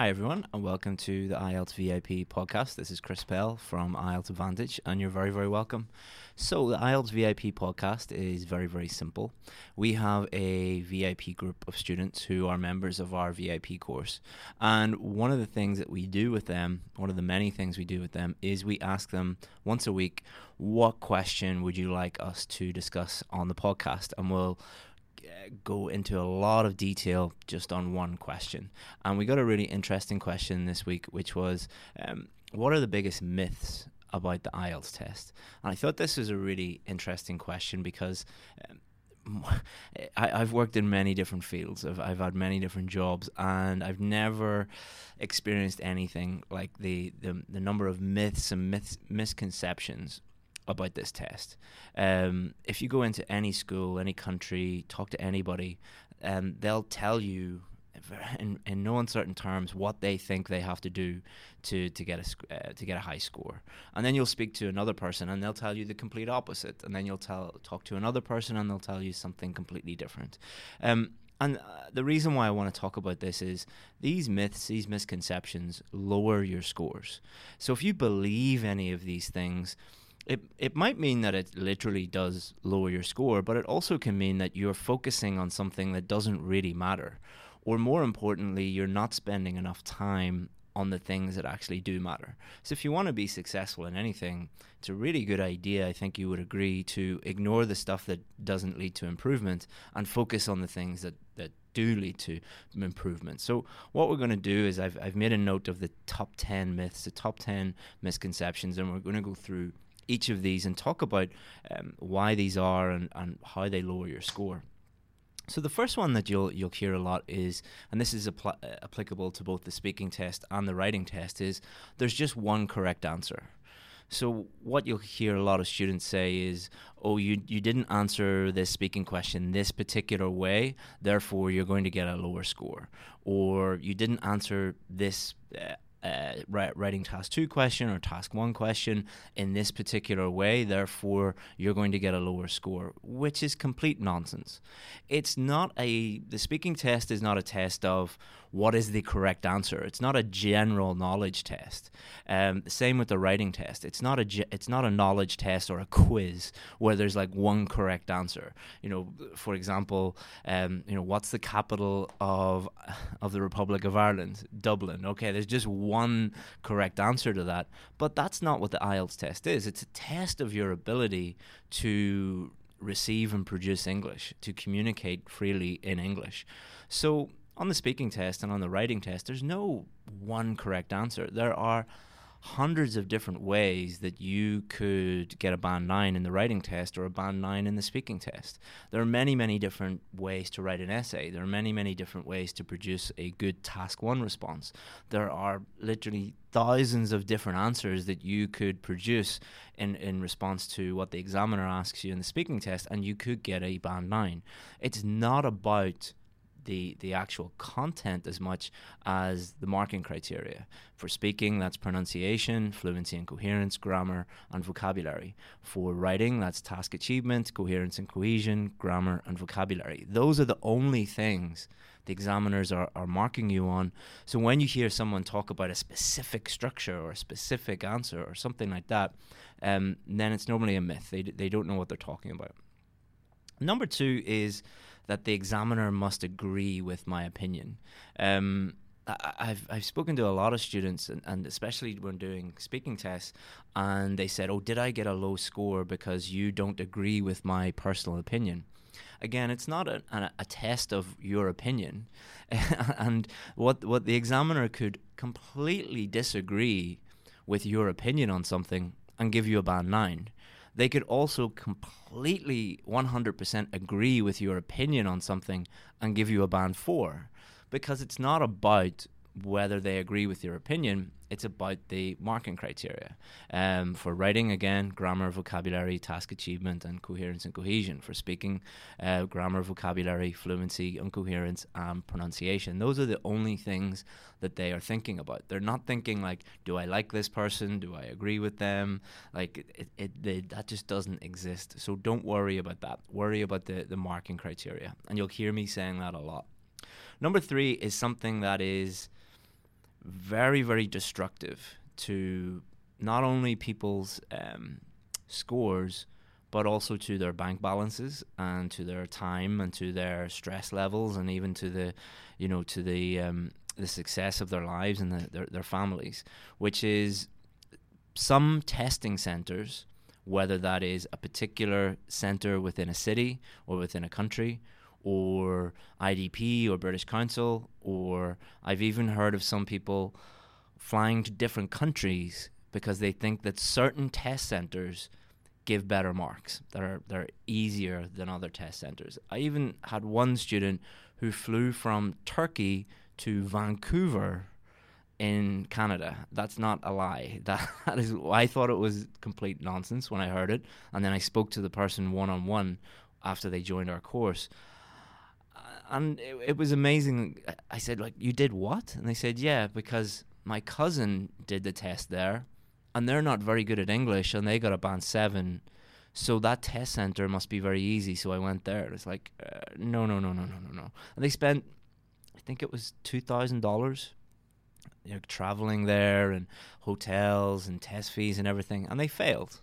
Hi, everyone, and welcome to the IELTS VIP podcast. This is Chris Bell from IELTS Advantage, and you're very, very welcome. So, the IELTS VIP podcast is very, very simple. We have a VIP group of students who are members of our VIP course, and one of the things that we do with them, one of the many things we do with them, is we ask them once a week, What question would you like us to discuss on the podcast? And we'll go into a lot of detail just on one question. And we got a really interesting question this week, which was um, what are the biggest myths about the IELTS test? And I thought this was a really interesting question because. Um, I, have worked in many different fields. I've, I've had many different jobs, and I've never experienced anything like the, the, the number of myths and myths, misconceptions about this test. Um, if you go into any school, any country, talk to anybody, um, they'll tell you in, in no uncertain terms what they think they have to do to to get a uh, to get a high score, and then you'll speak to another person and they'll tell you the complete opposite, and then you'll tell talk to another person and they'll tell you something completely different. Um, and uh, the reason why I want to talk about this is these myths, these misconceptions lower your scores. So if you believe any of these things, it it might mean that it literally does lower your score, but it also can mean that you're focusing on something that doesn't really matter. Or more importantly, you're not spending enough time on the things that actually do matter. So if you want to be successful in anything, it's a really good idea, I think you would agree, to ignore the stuff that doesn't lead to improvement and focus on the things that, that do lead to improvement. So what we're going to do is I've, I've made a note of the top 10 myths, the top 10 misconceptions, and we're going to go through each of these and talk about um, why these are and, and how they lower your score. So the first one that you'll you'll hear a lot is, and this is apl- uh, applicable to both the speaking test and the writing test, is there's just one correct answer. So what you'll hear a lot of students say is, "Oh, you you didn't answer this speaking question this particular way, therefore you're going to get a lower score," or "You didn't answer this." Uh, uh, writing task two question or task one question in this particular way, therefore you're going to get a lower score, which is complete nonsense. It's not a, the speaking test is not a test of what is the correct answer. It's not a general knowledge test. Um, same with the writing test. It's not a it's not a knowledge test or a quiz where there's like one correct answer. You know, for example, um, you know, what's the capital of of the Republic of Ireland? Dublin. Okay, there's just one correct answer to that, but that's not what the IELTS test is. It's a test of your ability to receive and produce English, to communicate freely in English. So on the speaking test and on the writing test, there's no one correct answer. There are hundreds of different ways that you could get a band 9 in the writing test or a band 9 in the speaking test. There are many, many different ways to write an essay. There are many, many different ways to produce a good task 1 response. There are literally thousands of different answers that you could produce in, in response to what the examiner asks you in the speaking test, and you could get a band 9. It's not about the the actual content as much as the marking criteria. For speaking, that's pronunciation, fluency and coherence, grammar, and vocabulary. For writing, that's task achievement, coherence and cohesion, grammar, and vocabulary. Those are the only things the examiners are, are marking you on. So when you hear someone talk about a specific structure or a specific answer or something like that, um, then it's normally a myth. They, they don't know what they're talking about. Number two is that the examiner must agree with my opinion. Um, I, have I've spoken to a lot of students, and, and, especially when doing speaking tests, and they said, "Oh, did I get a low score because you don't agree with my personal opinion?" Again, it's not a, a, a test of your opinion, and what what the examiner could completely disagree with your opinion on something and give you a band nine they could also completely 100% agree with your opinion on something and give you a band four. Because it's not about whether they agree with your opinion, it's about the marking criteria. Um, for writing, again, grammar, vocabulary, task achievement, and coherence and cohesion. For speaking, uh, grammar, vocabulary, fluency, and coherence, and pronunciation. Those are the only things that they are thinking about. They're not thinking like, do I like this person? Do I agree with them? Like, it, it, they, that just doesn't exist. So don't worry about that. Worry about the, the marking criteria. And you'll hear me saying that a lot. Number three is something that is very, very destructive to not only people's um, scores, but also to their bank balances and to their time and to their stress levels and even to the, you know, to the um, the success of their lives and the, their their families, which is some testing centers, whether that is a particular center within a city or within a country, or IDP or British Council, or I've even heard of some people flying to different countries because they think that certain test centers give better marks that are they're easier than other test centers. I even had one student who flew from Turkey to Vancouver in Canada. That's not a lie. That, that is I thought it was complete nonsense when I heard it, and then I spoke to the person one on one after they joined our course. And it, it was amazing. I said, like, you did what? And they said, yeah, because my cousin did the test there, and they're not very good at English, and they got a band seven. So that test center must be very easy. So I went there. It's like, uh, no, no, no, no, no, no, no. And they spent, I think it was two thousand dollars, you know, traveling there and hotels and test fees and everything, and they failed.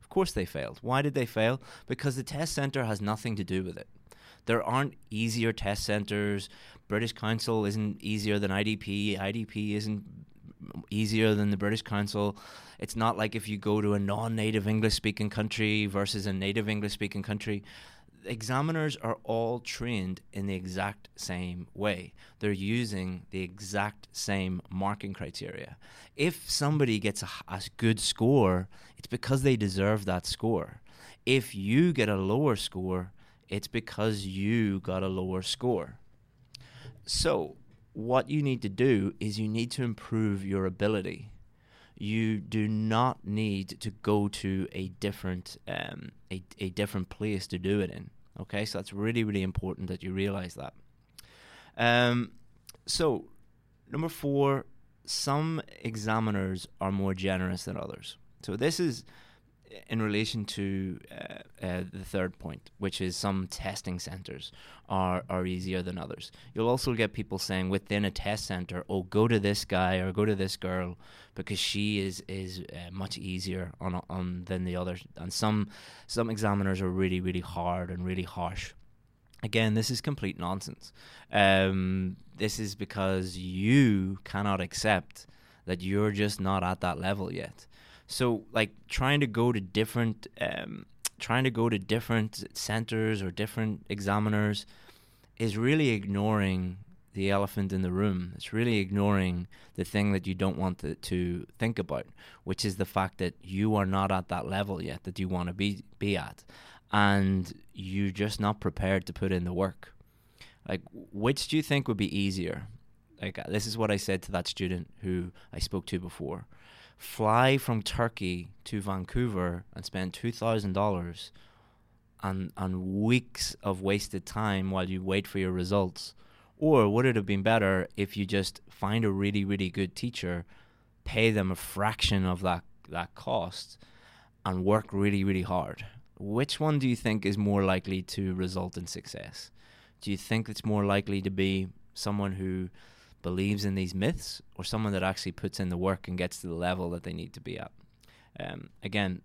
Of course, they failed. Why did they fail? Because the test center has nothing to do with it. There aren't easier test centers. British Council isn't easier than IDP. IDP isn't easier than the British Council. It's not like if you go to a non native English speaking country versus a native English speaking country. Examiners are all trained in the exact same way. They're using the exact same marking criteria. If somebody gets a, a good score, it's because they deserve that score. If you get a lower score, it's because you got a lower score. So, what you need to do is you need to improve your ability. You do not need to go to a different um, a, a different place to do it in. Okay, so that's really really important that you realize that. Um, so number four, some examiners are more generous than others. So this is in relation to uh, uh, the third point, which is some testing centers are, are easier than others. You'll also get people saying within a test center, "Oh, go to this guy or go to this girl because she is is uh, much easier on on than the others." And some some examiners are really really hard and really harsh. Again, this is complete nonsense. Um, this is because you cannot accept that you're just not at that level yet. So like trying to go to different um, trying to go to different centers or different examiners is really ignoring the elephant in the room. It's really ignoring the thing that you don't want to, to think about, which is the fact that you are not at that level yet that you want to be be at, and you're just not prepared to put in the work. Like, which do you think would be easier? Like, this is what I said to that student who I spoke to before fly from Turkey to Vancouver and spend two thousand dollars on on weeks of wasted time while you wait for your results? Or would it have been better if you just find a really, really good teacher, pay them a fraction of that that cost, and work really, really hard? Which one do you think is more likely to result in success? Do you think it's more likely to be someone who believes in these myths or someone that actually puts in the work and gets to the level that they need to be at. Um, again,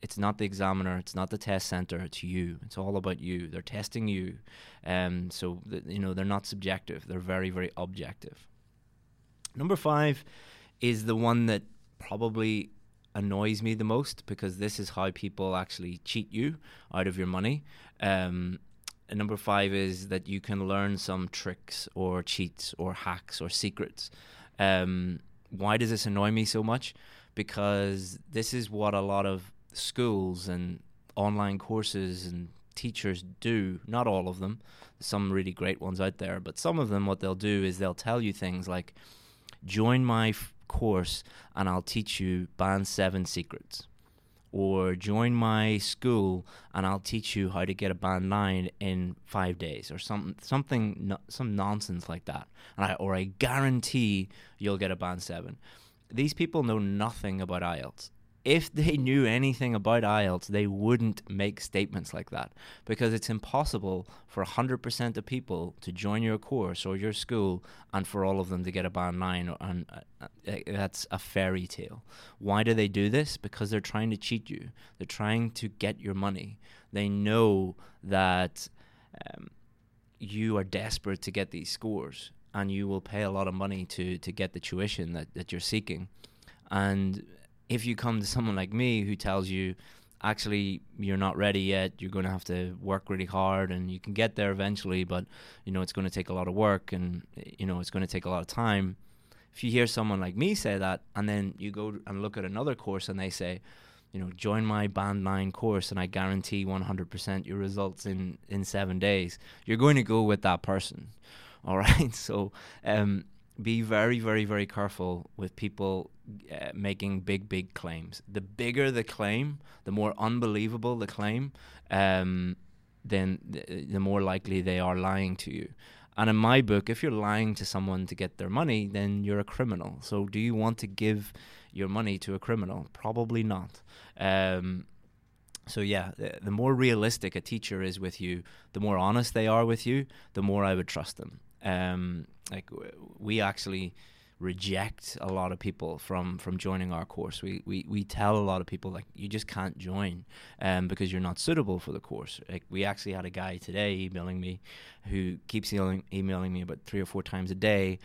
it's not the examiner, it's not the test center, it's you. It's all about you. They're testing you. Um, so, th- you know, they're not subjective, they're very, very objective. Number five is the one that probably annoys me the most because this is how people actually cheat you out of your money. Um, and number five is that you can learn some tricks or cheats or hacks or secrets. Um, why does this annoy me so much? Because this is what a lot of schools and online courses and teachers do. Not all of them, some really great ones out there, but some of them, what they'll do is they'll tell you things like, join my f- course and I'll teach you band seven secrets or join my school and I'll teach you how to get a band nine in five days or something something some nonsense like that. And I, or I guarantee you'll get a band seven. These people know nothing about IELTS if they knew anything about IELTS, they wouldn't make statements like that because it's impossible for 100% of people to join your course or your school and for all of them to get a band 9 and uh, uh, that's a fairy tale. Why do they do this? Because they're trying to cheat you. They're trying to get your money. They know that um, you are desperate to get these scores and you will pay a lot of money to to get the tuition that, that you're seeking. And if you come to someone like me who tells you actually you're not ready yet you're going to have to work really hard and you can get there eventually but you know it's going to take a lot of work and you know it's going to take a lot of time. If you hear someone like me say that and then you go and look at another course and they say you know join my band 9 course and I guarantee 100% your results in in 7 days you're going to go with that person. All right? So um be very, very, very careful with people uh, making big, big claims. The bigger the claim, the more unbelievable the claim, um, then the, the more likely they are lying to you. And in my book, if you're lying to someone to get their money, then you're a criminal. So, do you want to give your money to a criminal? Probably not. Um, so yeah, the, more realistic a teacher is with you, the more honest they are with you, the more I would trust them. Um, like we actually reject a lot of people from from joining our course. We we, we tell a lot of people like you just can't join um, because you're not suitable for the course. Like we actually had a guy today emailing me who keeps emailing, emailing me about three or four times a day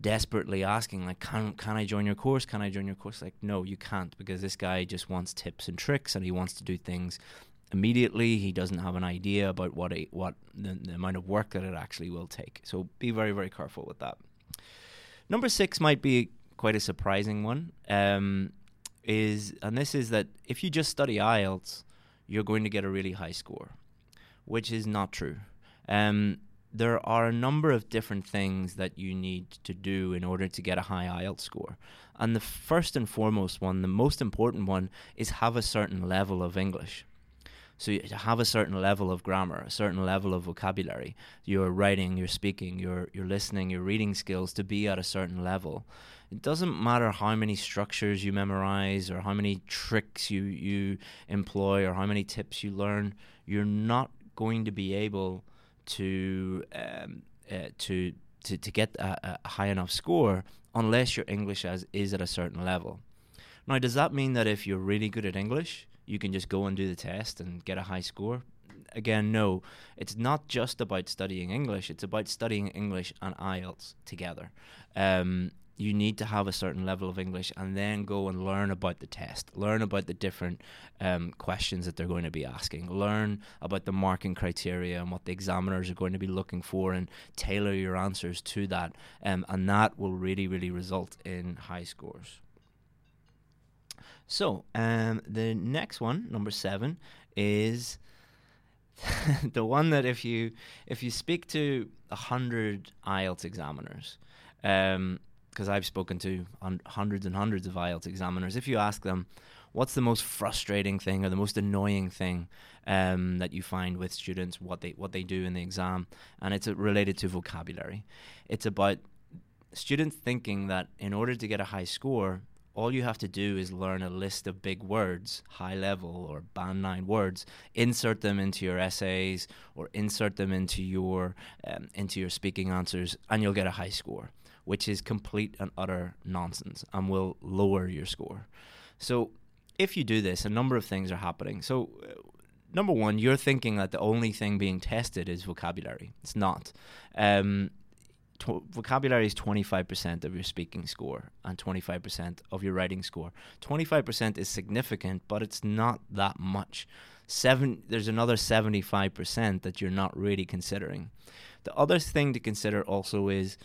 desperately asking like can can I join your course can I join your course like no you can't because this guy just wants tips and tricks and he wants to do things immediately. He doesn't have an idea about what what the, the amount of work that it actually will take. So be very very careful with that. Number six might be quite a surprising one. Um, is and this is that if you just study IELTS, you're going to get a really high score, which is not true. Um, there are a number of different things that you need to do in order to get a high IELTS score. And the first and foremost one, the most important one, is have a certain level of English. So you have a certain level of grammar, a certain level of vocabulary. Your writing, your speaking, your your listening, your reading skills to be at a certain level. It doesn't matter how many structures you memorize or how many tricks you you employ or how many tips you learn. You're not going to be able to um, uh, to to, to get a, a, high enough score unless your English as, is at a certain level. Now, does that mean that if you're really good at English, you can just go and do the test and get a high score. Again, no, it's not just about studying English, it's about studying English and IELTS together. Um, you need to have a certain level of English and then go and learn about the test, learn about the different um, questions that they're going to be asking, learn about the marking criteria and what the examiners are going to be looking for, and tailor your answers to that. Um, and that will really, really result in high scores. So, um, the next one, number seven, is the one that if you if you speak to a hundred IELTS examiners, because um, I've spoken to un- hundreds and hundreds of IELTS examiners, if you ask them what's the most frustrating thing or the most annoying thing um, that you find with students, what they what they do in the exam, and it's uh, related to vocabulary. It's about students thinking that in order to get a high score, all you have to do is learn a list of big words, high level or band nine words, insert them into your essays or insert them into your um, into your speaking answers, and you'll get a high score, which is complete and utter nonsense and will lower your score. So, if you do this, a number of things are happening. So. Uh, number one, you're thinking that the only thing being tested is vocabulary. It's not. Um, tw- vocabulary is 25% of your speaking score and 25% of your writing score. 25% is significant, but it's not that much. Seven, there's another 75% that you're not really considering. The other thing to consider also is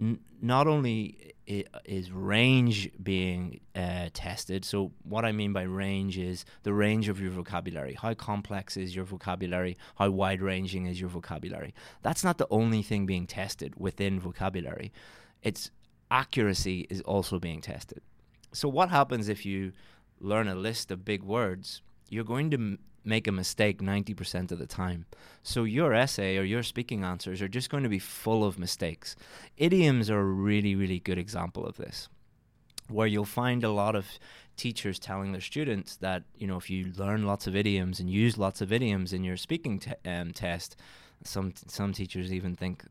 n- not only is range being uh, tested. So, what I mean by range is the range of your vocabulary. How complex is your vocabulary? How wide ranging is your vocabulary? That's not the only thing being tested within vocabulary. Its accuracy is also being tested. So, what happens if you learn a list of big words? You're going to make a mistake 90% of the time. So your essay or your speaking answers are just going to be full of mistakes. Idioms are a really, really good example of this. where you'll find a lot of teachers telling their students that you know if you learn lots of idioms and use lots of idioms in your speaking te- um, test some some teachers even think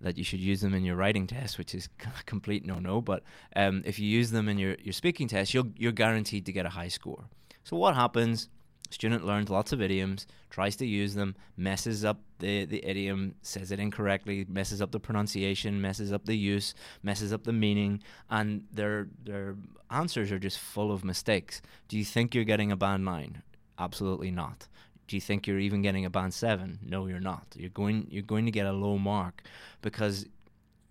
that you should use them in your writing test, which is a complete no no. But um, if you use them in your, your speaking test, you'll, you're guaranteed to get a high score. So what happens? Student learns lots of idioms, tries to use them, messes up the, the idiom, says it incorrectly, messes up the pronunciation, messes up the use, messes up the meaning, and their their answers are just full of mistakes. Do you think you're getting a band nine? Absolutely not. Do you think you're even getting a band seven? No, you're not. You're going you're going to get a low mark because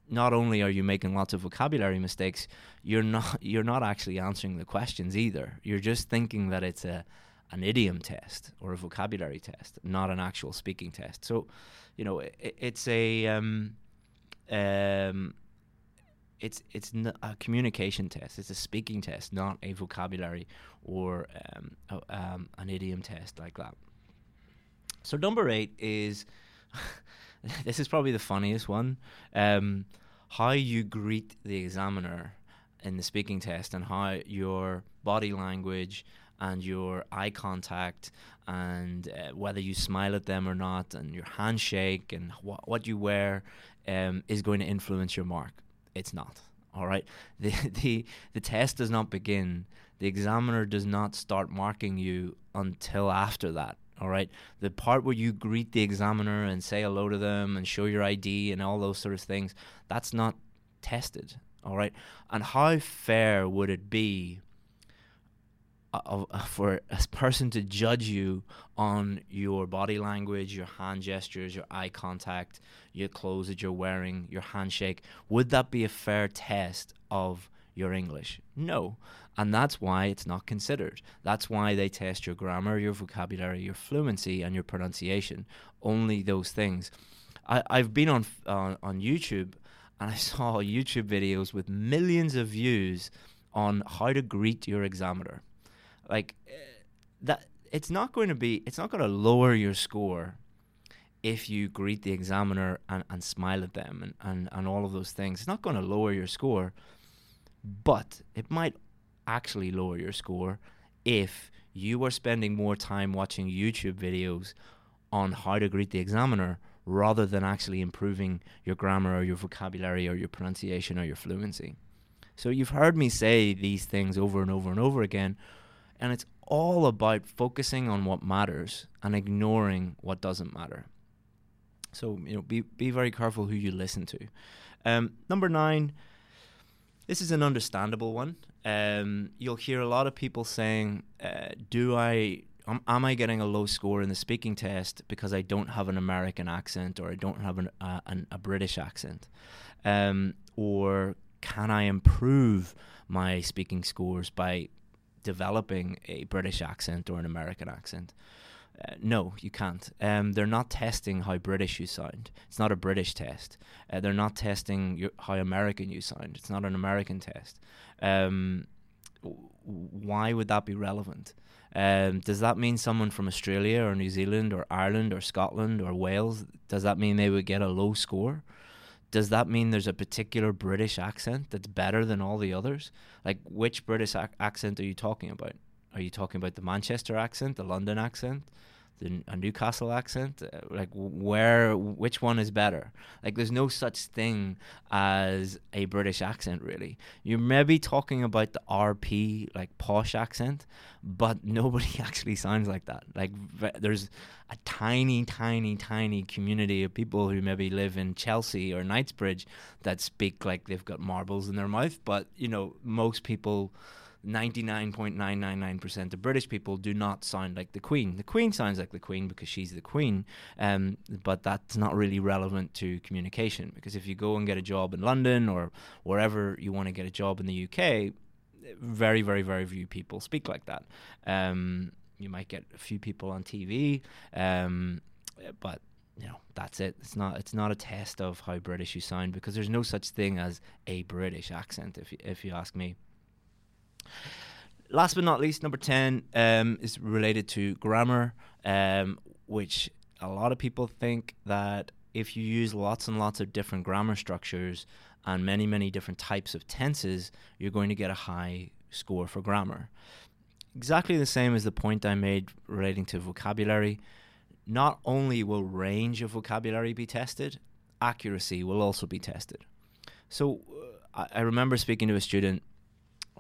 not only are you making lots of vocabulary mistakes, you're not you're not actually answering the questions either. You're just thinking that it's a an idiom test or a vocabulary test, not an actual speaking test. So, you know, it, it's a um, um, it's it's a communication test. It's a speaking test, not a vocabulary or um, a, um, an idiom test like that. So number eight is this is probably the funniest one. Um, how you greet the examiner in the speaking test and how your body language and your eye contact and uh, whether you smile at them or not and your handshake and wh- what you wear um, is going to influence your mark. It's not. All right. The, the the test does not begin. The examiner does not start marking you until after that. All right. The part where you greet the examiner and say hello to them and show your ID and all those sort of things, that's not tested. All right. And how fair would it be uh, uh, for a person to judge you on your body language, your hand gestures, your eye contact, your clothes that you're wearing, your handshake? Would that be a fair test of your English? No. And that's why it's not considered. That's why they test your grammar, your vocabulary, your fluency, and your pronunciation. Only those things. I, I've been on, uh, on YouTube and I saw YouTube videos with millions of views on how to greet your examiner. Like eh, that it's not going to be it's not going to lower your score if you greet the examiner and, and smile at them and, and, and all of those things. It's not going to lower your score, but it might actually lower your score if you are spending more time watching YouTube videos on how to greet the examiner rather than actually improving your grammar or your vocabulary or your pronunciation or your fluency. So you've heard me say these things over and over and over again, and it's all about focusing on what matters and ignoring what doesn't matter. So you know, be be very careful who you listen to. Um, number nine, this is an understandable one. Um, you'll hear a lot of people saying, uh, "Do I am, I getting a low score in the speaking test because I don't have an American accent or I don't have an, uh, an a British accent, um, or can I improve my speaking scores by developing a British accent or an American accent?" Uh, no, you can't. Um, they're not testing how British you sound. It's not a British test. Uh, they're not testing your, how American you sound. It's not an American test. Um, why would that be relevant? Um, does that mean someone from Australia or New Zealand or Ireland or Scotland or Wales? Does that mean they would get a low score? Does that mean there's a particular British accent that's better than all the others? Like, which British ac- accent are you talking about? Are you talking about the Manchester accent, the London accent? The, a Newcastle accent? Uh, like where, which one is better? Like there's no such thing as a British accent really. You're maybe talking about the RP like posh accent, but nobody actually sounds like that. Like there's a tiny, tiny, tiny community of people who maybe live in Chelsea or Knightsbridge that speak like they've got marbles in their mouth, but you know most people 99.999% of British people do not sound like the Queen. The Queen sounds like the Queen because she's the Queen, um, but that's not really relevant to communication because if you go and get a job in London or wherever you want to get a job in the UK, very, very, very few people speak like that. Um, you might get a few people on TV, um, but you know that's it. It's not it's not a test of how British you sound because there's no such thing as a British accent. If you, if you ask me. Last but not least, number 10 um, is related to grammar, um, which a lot of people think that if you use lots and lots of different grammar structures and many, many different types of tenses, you're going to get a high score for grammar. Exactly the same as the point I made relating to vocabulary. Not only will range of vocabulary be tested, accuracy will also be tested. So uh, I, I remember speaking to a student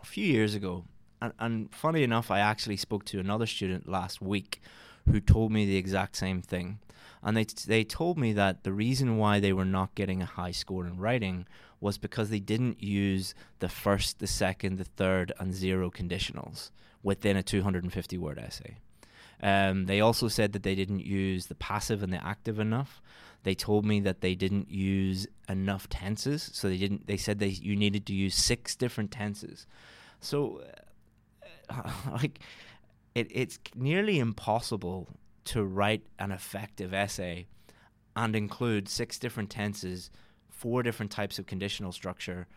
a few years ago, and, and funny enough, I actually spoke to another student last week who told me the exact same thing. And they, t- they told me that the reason why they were not getting a high score in writing was because they didn't use the first, the second, the third, and zero conditionals within a 250 word essay. Um, they also said that they didn't use the passive and the active enough. They told me that they didn't use enough tenses, so they didn't. They said they you needed to use six different tenses. So, uh, like, it, it's nearly impossible to write an effective essay and include six different tenses, four different types of conditional structure,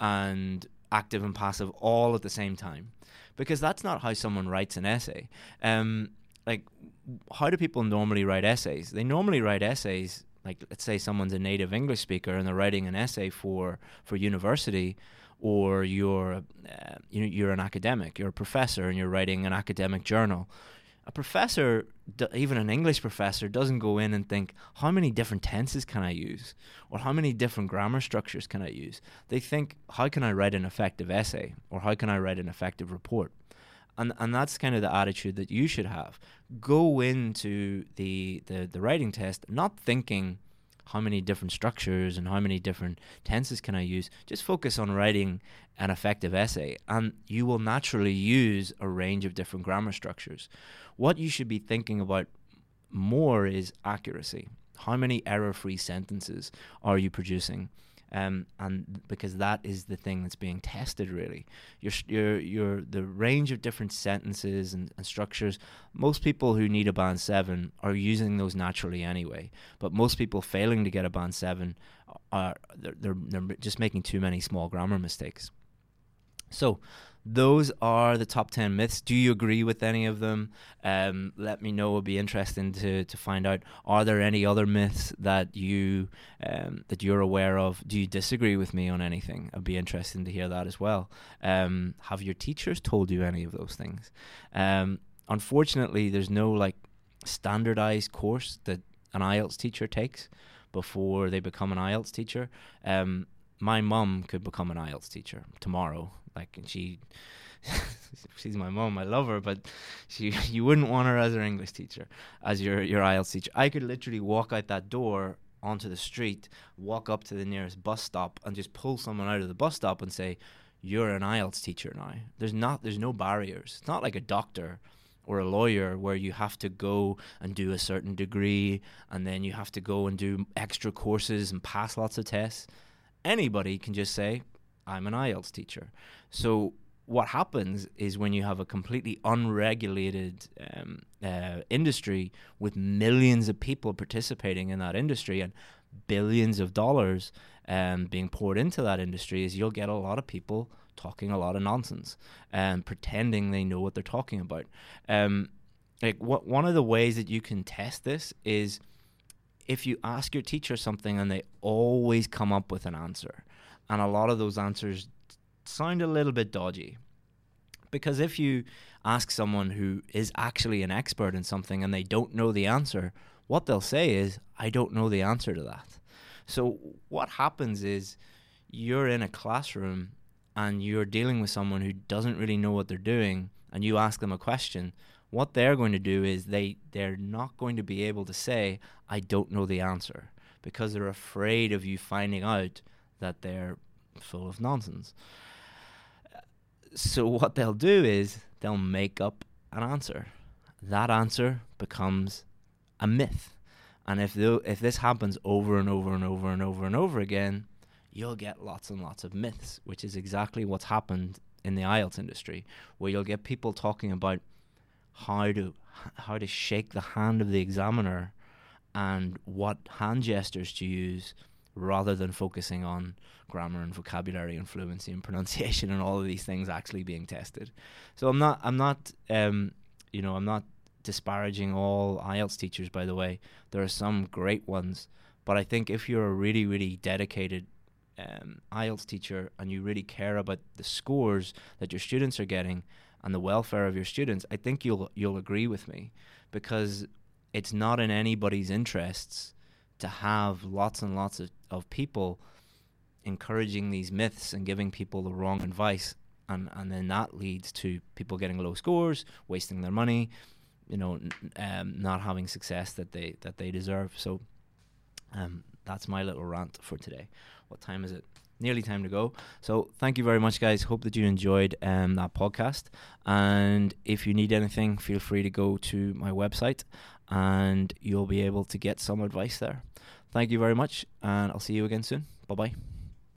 and active and passive all at the same time, because that's not how someone writes an essay. Um, like, how do people normally write essays? They normally write essays like let's say someone's a native English speaker and they're writing an essay for for university, or you're uh, you know you're an academic, you're a professor and you're writing an academic journal. A professor, even an English professor, doesn't go in and think, how many different tenses can I use? Or how many different grammar structures can I use? They think, how can I write an effective essay? Or how can I write an effective report? And and that's kind of the attitude that you should have. Go into the the, the writing test not thinking how many different structures and how many different tenses can I use. Just focus on writing an effective essay, and you will naturally use a range of different grammar structures. What you should be thinking about more is accuracy. How many error free sentences are you producing? Um, and because that is the thing that's being tested really. Your your your the range of different sentences and, and, structures most people who need a band 7 are using those naturally anyway. But most people failing to get a band 7 are they're, they're, they're just making too many small grammar mistakes. So those are the top 10 myths. Do you agree with any of them? Um, let me know. It would be interesting to, to find out. Are there any other myths that you um, that you're aware of? Do you disagree with me on anything? It'd be interesting to hear that as well. Um, have your teachers told you any of those things? Um, unfortunately, there's no like standardized course that an IELTS teacher takes before they become an IELTS teacher. Um, my mum could become an IELTS teacher tomorrow like and she she's my mom I love her but she you wouldn't want her as her English teacher as your your IELTS teacher. I could literally walk out that door onto the street walk up to the nearest bus stop and just pull someone out of the bus stop and say you're an IELTS teacher now. There's not there's no barriers. It's not like a doctor or a lawyer where you have to go and do a certain degree and then you have to go and do extra courses and pass lots of tests. Anybody can just say I'm an IELTS teacher. So what happens is when you have a completely unregulated um, uh, industry with millions of people participating in that industry and billions of dollars um, being poured into that industry, is you'll get a lot of people talking a lot of nonsense and pretending they know what they're talking about. Um, like what one of the ways that you can test this is if you ask your teacher something and they always come up with an answer and a lot of those answers sound a little bit dodgy. Because if you ask someone who is actually an expert in something and they don't know the answer, what they'll say is, I don't know the answer to that. So, what happens is you're in a classroom and you're dealing with someone who doesn't really know what they're doing, and you ask them a question. What they're going to do is they, they're not going to be able to say, I don't know the answer, because they're afraid of you finding out that they're full of nonsense. So what they'll do is they'll make up an answer. That answer becomes a myth. And if if this happens over and over and over and over and over again, you'll get lots and lots of myths, which is exactly what's happened in the IELTS industry, where you'll get people talking about how to how to shake the hand of the examiner and what hand gestures to use rather than focusing on grammar and vocabulary and fluency and pronunciation and all of these things actually being tested. So I'm not I'm not um, you know I'm not disparaging all IELTS teachers by the way. There are some great ones, but I think if you're a really really dedicated um, IELTS teacher and you really care about the scores that your students are getting and the welfare of your students, I think you'll you'll agree with me because it's not in anybody's interests to have lots and lots of, of people encouraging these myths and giving people the wrong advice and and then that leads to people getting low scores, wasting their money, you know, um, not having success that they that they deserve. So um, that's my little rant for today. What time is it? Nearly time to go. So thank you very much, guys. Hope that you enjoyed um, that podcast. And if you need anything, feel free to go to my website, and you'll be able to get some advice there. Thank you very much, and I'll see you again soon. Bye bye.